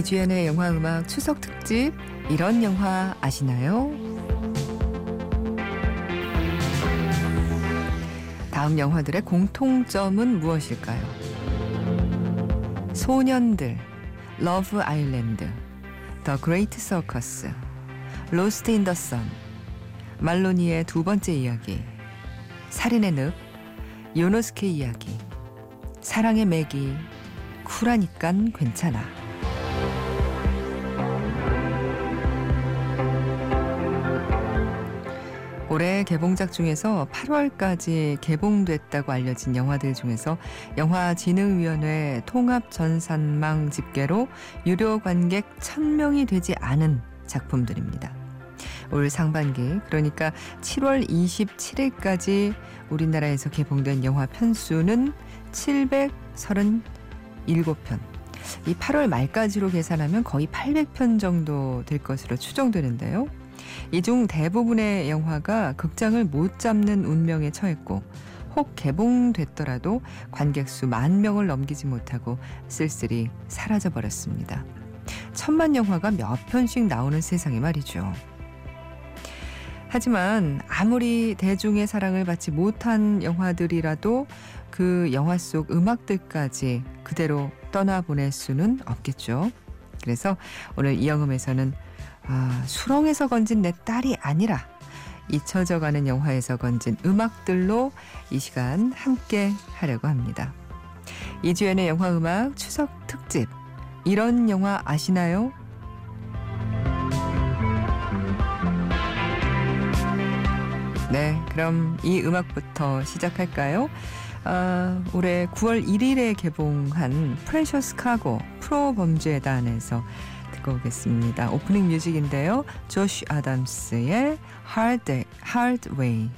이주연의 영화음악 추석 특집 이런 영화 아시나요? 다음 영화들의 공통점은 무엇일까요? 소년들, Love Island, The Great Circus, Lost in the Sun, 말로니의 두 번째 이야기, 살인의 늪, 요노스케 이야기, 사랑의 맥이 쿨하니깐 괜찮아. 올해 개봉작 중에서 8월까지 개봉됐다고 알려진 영화들 중에서 영화진흥위원회 통합전산망 집계로 유료 관객 1000명이 되지 않은 작품들입니다. 올 상반기 그러니까 7월 27일까지 우리나라에서 개봉된 영화 편수는 737편. 이 8월 말까지로 계산하면 거의 800편 정도 될 것으로 추정되는데요. 이 중 대부분의 영화가 극장을 못 잡는 운명에 처했고 혹 개봉됐더라도 관객 수 만 명을 넘기지 못하고 쓸쓸히 사라져 버렸습니다. 천만 영화가 몇 편씩 나오는 세상이 말이죠. 하지만 아무리 대중의 사랑을 받지 못한 영화들이라도 그 영화 속 음악들까지 그대로 떠나보낼 수는 없겠죠. 그래서 오늘 이영음에서는 아, 수렁에서 건진 내 딸이 아니라 잊혀져가는 영화에서 건진 음악들로 이 시간 함께 하려고 합니다. 이주연의 영화 음악 추석 특집 이런 영화 아시나요? 네, 그럼 이 음악부터 시작할까요? 아, 올해 9월 1일에 개봉한 프레셔스 카고 프로 범죄단에서 듣고 오겠습니다. 오프닝 뮤직인데요. 조시 아담스의 Hard, Hard Way.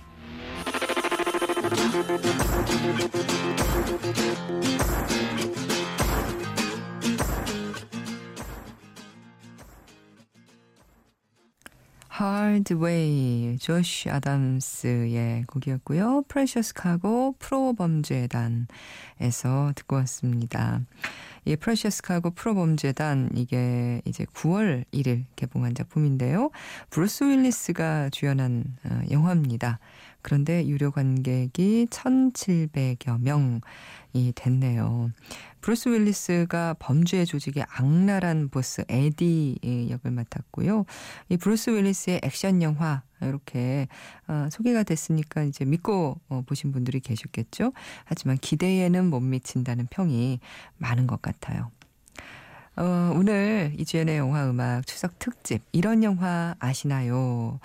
Hard Way, 조시 아담스의 곡이었고요. Precious Cargo 프로 범죄단에서 듣고 왔습니다. 이 Precious Cargo 프로 범죄단 이게 이제 9월 1일 개봉한 작품인데요. 브루스 윌리스가 주연한 어, 영화입니다. 그런데 유료 관객이 1,700여 명이 됐네요. 브루스 윌리스가 범죄 조직의 악랄한 보스 에디 역을 맡았고요. 이 브루스 윌리스의 액션 영화 이렇게 어, 소개가 됐으니까 이제 믿고 어, 보신 분들이 계셨겠죠. 하지만 기대에는 못 미친다는 평이 많은 것 같아요. 어, 오늘 이주연의 영화 음악 추석 특집 이런 영화 아시나요?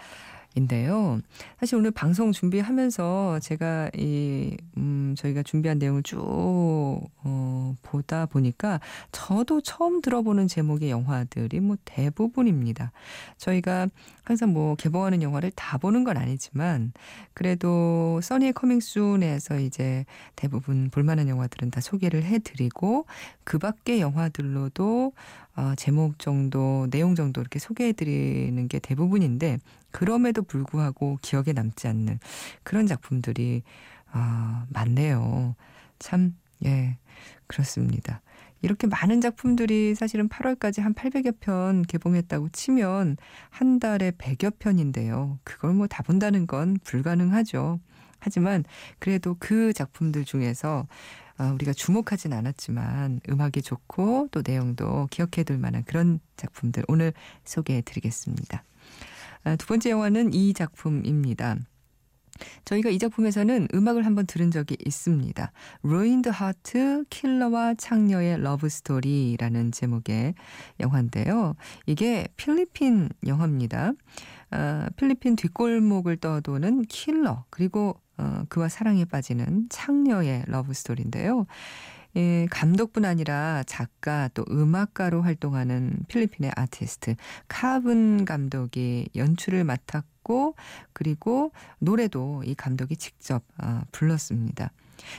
인데요. 사실 오늘 방송 준비하면서 제가 이, 음, 저희가 준비한 내용을 쭉, 어, 보다 보니까 저도 처음 들어보는 제목의 영화들이 뭐 대부분입니다. 저희가 항상 뭐 개봉하는 영화를 다 보는 건 아니지만 그래도 써니의 커밍순에서 이제 대부분 볼만한 영화들은 다 소개를 해드리고 그 밖의 영화들로도 어, 제목 정도, 내용 정도 이렇게 소개해드리는 게 대부분인데 그럼에도 불구하고 기억에 남지 않는 그런 작품들이 어, 많네요. 참, 예, 그렇습니다. 이렇게 많은 작품들이 사실은 8월까지 한 800여 편 개봉했다고 치면 한 달에 100여 편인데요. 그걸 뭐 다 본다는 건 불가능하죠. 하지만 그래도 그 작품들 중에서 어, 우리가 주목하진 않았지만 음악이 좋고 또 내용도 기억해둘 만한 그런 작품들 오늘 소개해 드리겠습니다. 아, 두 번째 영화는 이 작품입니다. 저희가 이 작품에서는 음악을 한번 들은 적이 있습니다. Ruined Heart, 킬러와 창녀의 love story라는 제목의 영화인데요. 이게 필리핀 영화입니다. 어, 필리핀 뒷골목을 떠도는 킬러 그리고 어, 그와 사랑에 빠지는 창녀의 love story인데요. 예, 감독뿐 아니라 작가 또 음악가로 활동하는 필리핀의 아티스트 카븐 감독이 연출을 맡았고 그리고 노래도 이 감독이 직접 어, 불렀습니다.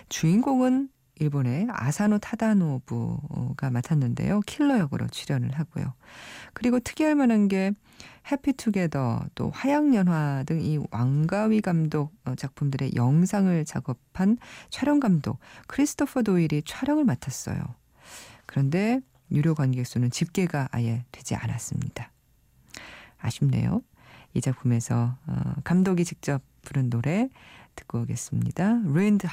주인공은 일본의 아사노 타다노부가 맡았는데요. 킬러 역으로 출연을 하고요. 그리고 특이할 만한 게 해피투게더 또 화양연화 등 이 왕가위 감독 어, 작품들의 영상을 작업한 촬영 감독 크리스토퍼 도일이 촬영을 맡았어요. 그런데 유료 관객 수는 집계가 아예 되지 않았습니다. 아쉽네요. 이 작품에서 어, 감독이 직접 부른 노래 듣고 오겠습니다. Ruined.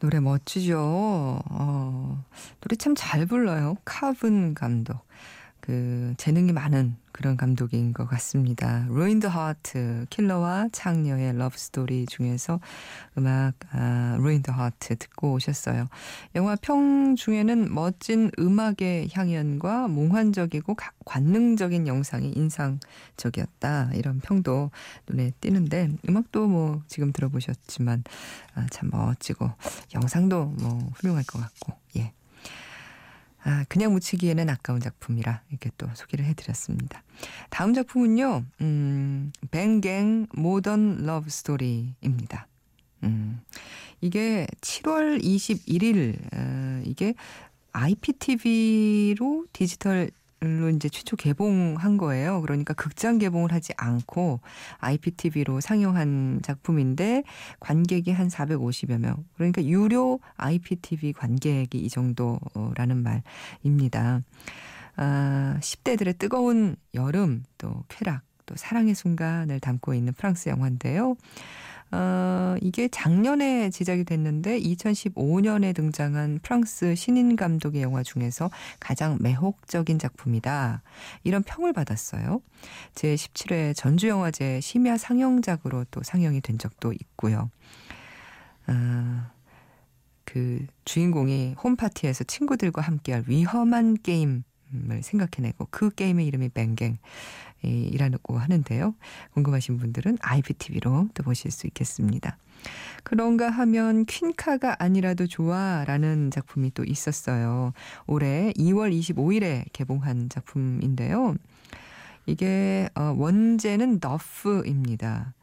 노래 멋지죠. 어, 노래 참 잘 불러요. 카븐 감독. 그 재능이 많은 그런 감독인 것 같습니다. Ruined Heart 킬러와 창녀의 love story 중에서 음악 아, Ruined Heart 듣고 오셨어요. 영화 평 중에는 멋진 음악의 향연과 몽환적이고 관능적인 영상이 인상적이었다. 이런 평도 눈에 띄는데 음악도 뭐 지금 들어보셨지만 아, 참 멋지고 영상도 뭐 훌륭할 것 같고 예. 아, 그냥 묻히기에는 아까운 작품이라 이렇게 또 소개를 해드렸습니다. 다음 작품은요, 음, Bang Gang Modern Love Story입니다. 음, 이게 7월 21일, 어, 이게 IPTV로 디지털 로 이제 최초 개봉한 거예요. 그러니까 극장 개봉을 하지 않고 IPTV로 상영한 작품인데 관객이 한 450여 명. 그러니까 유료 IPTV 관객이 이 정도라는 말입니다. 아, 10대들의 뜨거운 여름 또 쾌락 또 사랑의 순간을 담고 있는 프랑스 영화인데요. 어, 이게 작년에 제작이 됐는데 2015년에 등장한 프랑스 신인 감독의 영화 중에서 가장 매혹적인 작품이다. 이런 평을 받았어요. 제17회 전주영화제 심야 상영작으로 또 상영이 된 적도 있고요. 어, 그 주인공이 홈파티에서 친구들과 함께할 위험한 게임 을 생각해내고 그 게임의 이름이 뱅갱. 이라고 하는데요. 궁금하신 분들은 IPTV로 또 보실 수 있겠습니다. 그런가 하면 퀸카가 아니라도 좋아라는 작품이 또 있었어요. 올해 2월 25일에 개봉한 작품인데요. 이게 어, 원제는 너프입니다.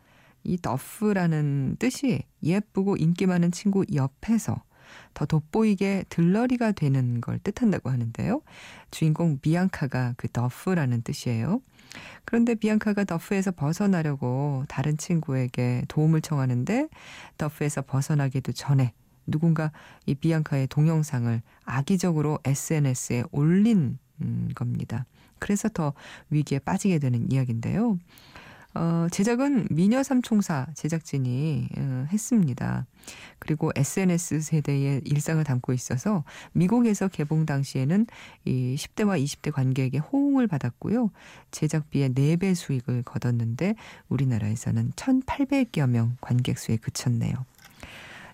이 너프라는 뜻이 예쁘고 인기 많은 친구 옆에서 더 돋보이게 들러리가 되는 걸 뜻한다고 하는데요. 주인공 비앙카가 그 더프라는 뜻이에요. 그런데 비앙카가 더프에서 벗어나려고 다른 친구에게 도움을 청하는데 더프에서 벗어나기도 전에 누군가 이 비앙카의 동영상을 악의적으로 SNS에 올린 음, 겁니다. 그래서 더 위기에 빠지게 되는 이야기인데요. 어, 제작은 미녀 삼총사 제작진이 어, 했습니다. 그리고 SNS 세대의 일상을 담고 있어서 미국에서 개봉 당시에는 이 10대와 20대 관객에게 호응을 받았고요. 제작비의 4배 수익을 거뒀는데 우리나라에서는 1,800여 명 관객 수에 그쳤네요.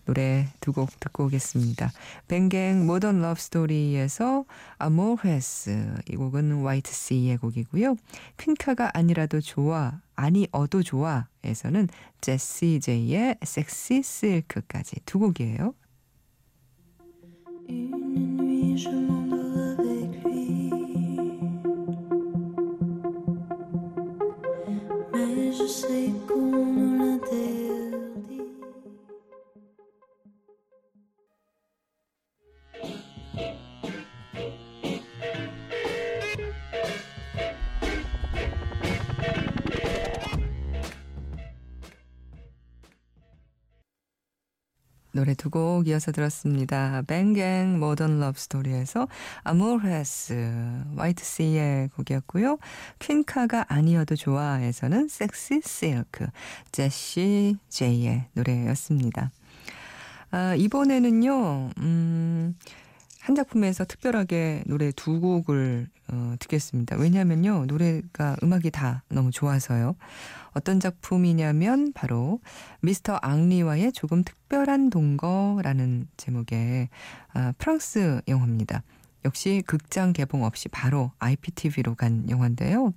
노래 두 곡 듣고 오겠습니다. Bang Gang Modern Love Story에서 Amores 이 곡은 White Sea의 곡이고요. 퀸카가 아니라도 좋아 아니어도 좋아에서는 제시 제이의 Sexy Silk까지 두 곡이에요. 노래 두 곡 이어서 들었습니다. Bang Gang Modern Love Story에서 Amores White Sea의 곡이었고요. 퀸카가 아니어도 좋아에서는 Sexy Silk 제시 제이의 노래였습니다. 아, 이번에는요. 음, 한 작품에서 특별하게 노래 두 곡을 어, 듣겠습니다. 왜냐하면요. 노래가 음악이 다 너무 좋아서요. 어떤 작품이냐면 바로 미스터 앙리와의 조금 특별한 동거라는 제목의 아, 프랑스 영화입니다. 역시 극장 개봉 없이 바로 IPTV로 간 영화인데요.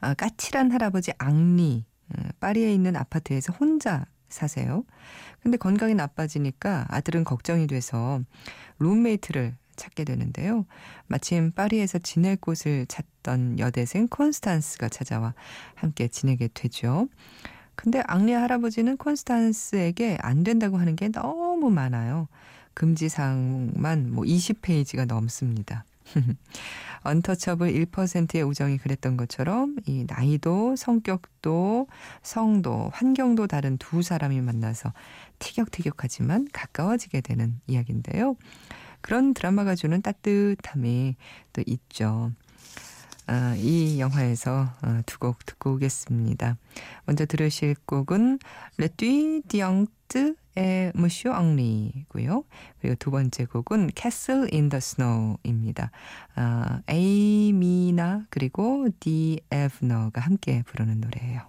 아, 까칠한 할아버지 앙리 어, 파리에 있는 아파트에서 혼자 사세요. 근데 건강이 나빠지니까 아들은 걱정이 돼서 룸메이트를 찾게 되는데요. 마침 파리에서 지낼 곳을 찾던 여대생 콘스탄스가 찾아와 함께 지내게 되죠. 근데 앙리 할아버지는 콘스탄스에게 안 된다고 하는 게 너무 많아요. 금지사항만 뭐 20페이지가 넘습니다. 언터처블 1%의 우정이 그랬던 것처럼 이 나이도 성격도 성도 환경도 다른 두 사람이 만나서 티격태격하지만 가까워지게 되는 이야기인데요. 그런 드라마가 주는 따뜻함이 또 있죠. 아, 이 영화에서 어, 두곡 듣고 오겠습니다. 먼저 들으실 곡은 레뚜이 디앙뜨 의 무쇼 앙리고요. 그리고 두 번째 곡은 Castle in the Snow입니다. 아, 에이미나 그리고 디 에브너가 함께 부르는 노래예요.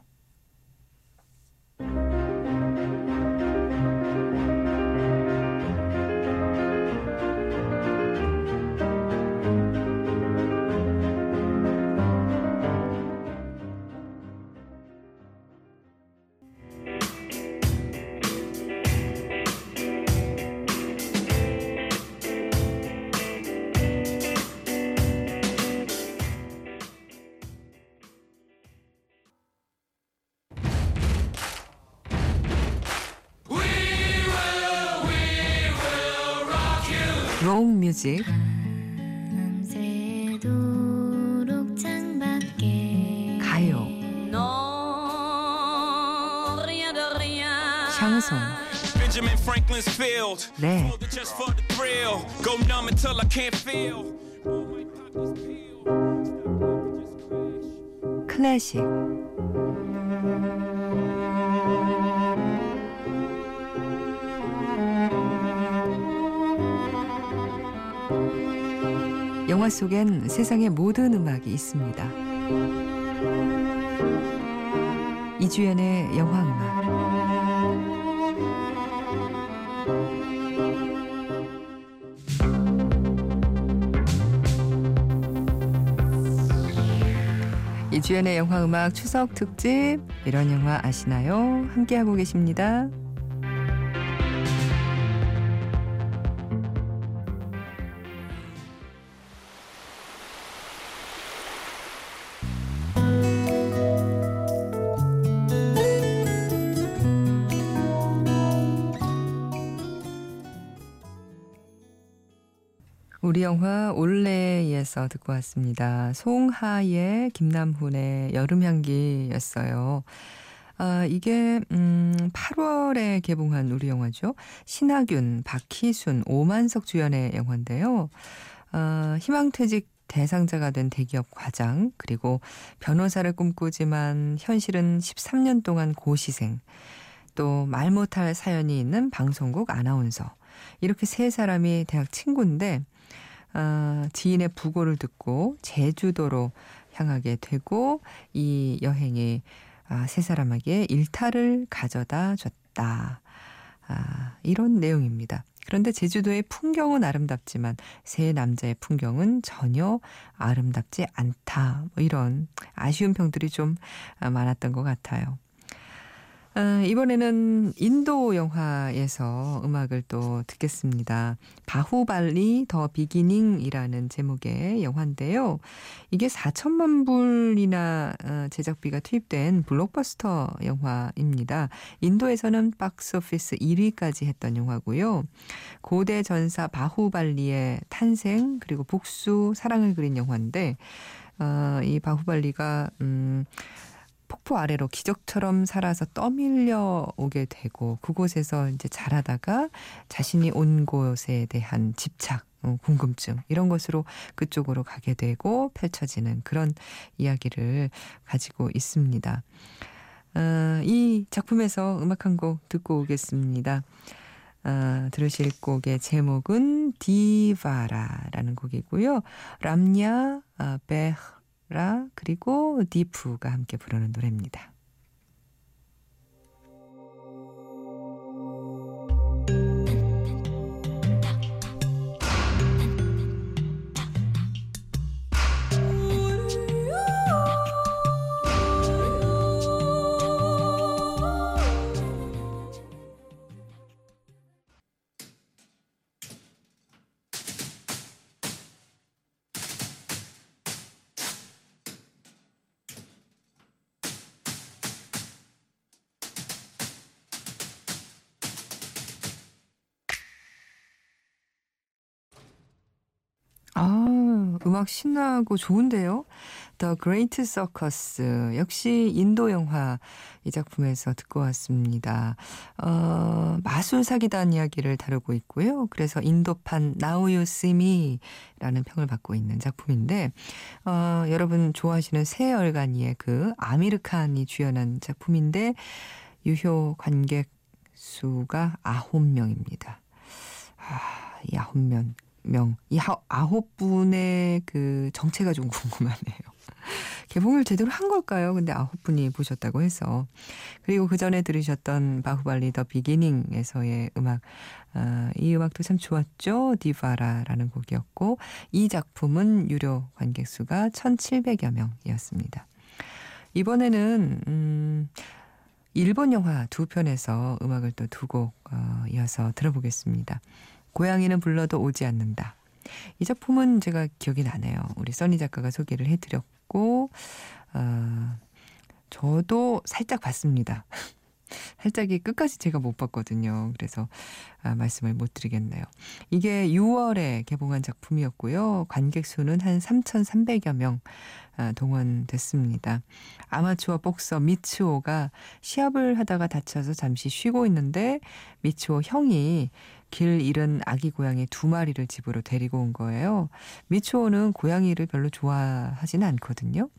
록 뮤직 가요 샹송 Benjamin Franklin's field. 네 just 속엔 세상의 모든 음악이 있습니다. 이주연의 영화 음악 이주연의 영화 음악 추석 특집 이런 영화 아시나요? 함께하고 계십니다. 영화 올레에서 듣고 왔습니다. 송하의 김남훈의 여름향기였어요. 아, 이게 음 8월에 개봉한 우리 영화죠. 신하균, 박희순, 오만석 주연의 영화인데요. 아, 희망퇴직 대상자가 된 대기업 과장 그리고 변호사를 꿈꾸지만 현실은 13년 동안 고시생 또 말 못할 사연이 있는 방송국 아나운서 이렇게 세 사람이 대학 친구인데 아, 지인의 부고를 듣고 제주도로 향하게 되고 이 여행이 아, 세 사람에게 일탈을 가져다 줬다. 아, 이런 내용입니다. 그런데 제주도의 풍경은 아름답지만 세 남자의 풍경은 전혀 아름답지 않다. 뭐 이런 아쉬운 평들이 좀 많았던 것 같아요. 아, 이번에는 인도 영화에서 음악을 또 듣겠습니다. 바후발리 더 비기닝이라는 제목의 영화인데요. 이게 4천만 불이나 어, 제작비가 투입된 블록버스터 영화입니다. 인도에서는 박스오피스 1위까지 했던 영화고요. 고대 전사 바후발리의 탄생 그리고 복수 사랑을 그린 영화인데 어, 이 바후발리가 음 폭포 아래로 기적처럼 살아서 떠밀려 오게 되고 그곳에서 이제 자라다가 자신이 온 곳에 대한 집착 어, 궁금증 이런 것으로 그쪽으로 가게 되고 펼쳐지는 그런 이야기를 가지고 있습니다. 어, 이 작품에서 음악 한 곡 듣고 오겠습니다. 어, 들으실 곡의 제목은 디바라라는 곡이고요. 람냐 어, 베흐 라 그리고 디프가 함께 부르는 노래입니다. 음악 신나고 좋은데요. The Great Circus 역시 인도 영화 이 작품에서 듣고 왔습니다. 어, 마술 사기단 이야기를 다루고 있고요. 그래서 인도판 See Me라는 평을 받고 있는 작품인데 어, 여러분 좋아하시는 새얼간이의 그 아미르 칸이 주연한 작품인데 유효 관객 수가 아홉 명입니다. 아, 이 아홉 명, 명, 이 아홉 분의 그 정체가 좀 궁금하네요. 개봉을 제대로 한 걸까요? 근데 아홉 분이 보셨다고 해서. 그리고 그 전에 들으셨던 바후발리 더 비기닝에서의 음악, 아, 이 음악도 참 좋았죠. 디바라라는 곡이었고, 이 작품은 유료 관객 수가 1,700여 명이었습니다. 이번에는, 음, 일본 영화 두 편에서 음악을 또 두곡 어, 이어서 들어보겠습니다. 고양이는 불러도 오지 않는다. 이 작품은 제가 기억이 나네요. 우리 써니 작가가 소개를 해드렸고, 어, 저도 살짝 봤습니다. 살짝이 끝까지 제가 못 봤거든요. 그래서 아, 말씀을 못 드리겠네요. 이게 6월에 개봉한 작품이었고요. 관객 수는 한 3,300여 명 아, 동원됐습니다. 아마추어 복서 미츠오가 시합을 하다가 다쳐서 잠시 쉬고 있는데 미츠오 형이 길 잃은 아기 고양이 두 마리를 집으로 데리고 온 거예요. 미츠오는 고양이를 별로 좋아하지는 않거든요.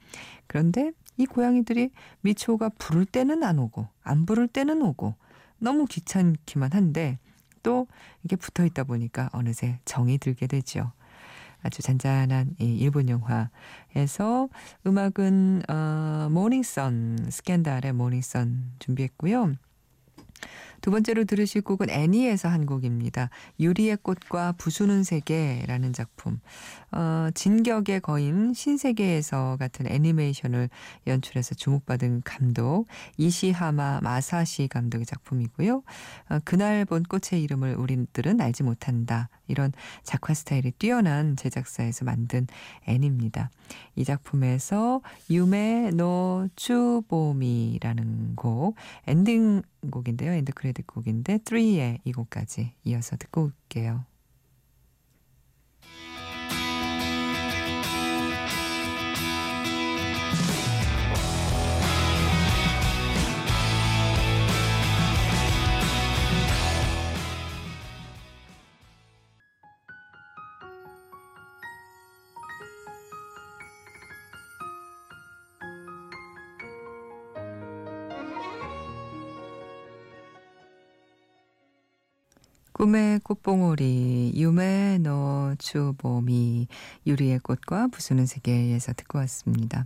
그런데 이 고양이들이 미초가 부를 때는 안 오고 안 부를 때는 오고 너무 귀찮기만 한데 또 이게 붙어 있다 보니까 어느새 정이 들게 되죠. 아주 잔잔한 이 일본 영화에서 음악은 어 모닝선 스캔달의 모닝선 준비했고요. 두 번째로 들으실 곡은 애니에서 한 곡입니다. 유리의 꽃과 부수는 세계라는 작품. 어, 진격의 거인 신세계에서 같은 애니메이션을 연출해서 주목받은 감독 이시하마 마사시 감독의 작품이고요. 어, 그날 본 꽃의 이름을 우리들은 알지 못한다. 이런 작화 스타일이 뛰어난 제작사에서 만든 애니입니다. 이 작품에서 夢のつぼみ라는 곡 엔딩 곡인데요. end credit 곡인데 3의 이 곡까지 이어서 듣고 올게요. 꿈의 꽃봉오리, 유메 너 추보미, 유리의 꽃과 부수는 세계에서 듣고 왔습니다.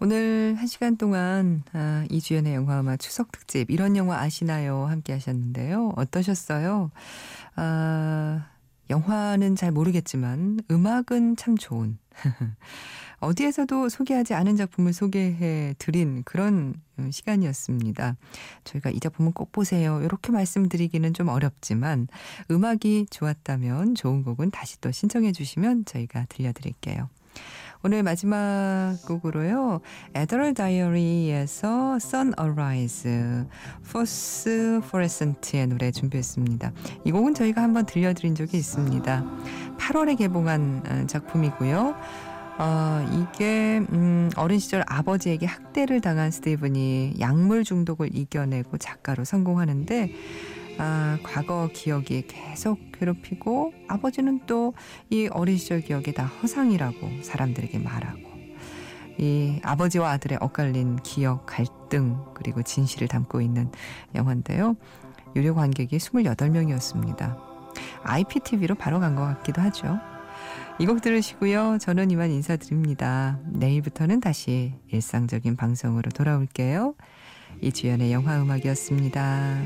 오늘 한 시간 동안 아, 이주연의 영화음악 추석 특집 이런 영화 아시나요? 함께 하셨는데요. 어떠셨어요? 아, 영화는 잘 모르겠지만 음악은 참 좋은 어디에서도 소개하지 않은 작품을 소개해 드린 그런 음, 시간이었습니다. 저희가 이 작품은 꼭 보세요. 이렇게 말씀드리기는 좀 어렵지만 음악이 좋았다면 좋은 곡은 다시 또 신청해 주시면 저희가 들려드릴게요. 오늘 마지막 곡으로요. 에더럴 다이어리에서 Sun Arise, 포스 포레센트의 노래 준비했습니다. 이 곡은 저희가 한번 들려드린 적이 있습니다. 8월에 개봉한 어, 작품이고요. 어, 이게 음, 어린 시절 아버지에게 학대를 당한 스티븐이 약물 중독을 이겨내고 작가로 성공하는데 아, 과거 기억이 계속 괴롭히고 아버지는 또 이 어린 시절 기억이 다 허상이라고 사람들에게 말하고 이 아버지와 아들의 엇갈린 기억, 갈등 그리고 진실을 담고 있는 영화인데요. 유료 관객이 28명이었습니다. IPTV로 바로 간 것 같기도 하죠. 이 곡 들으시고요. 저는 이만 인사드립니다. 내일부터는 다시 일상적인 방송으로 돌아올게요. 이주연의 영화 음악이었습니다.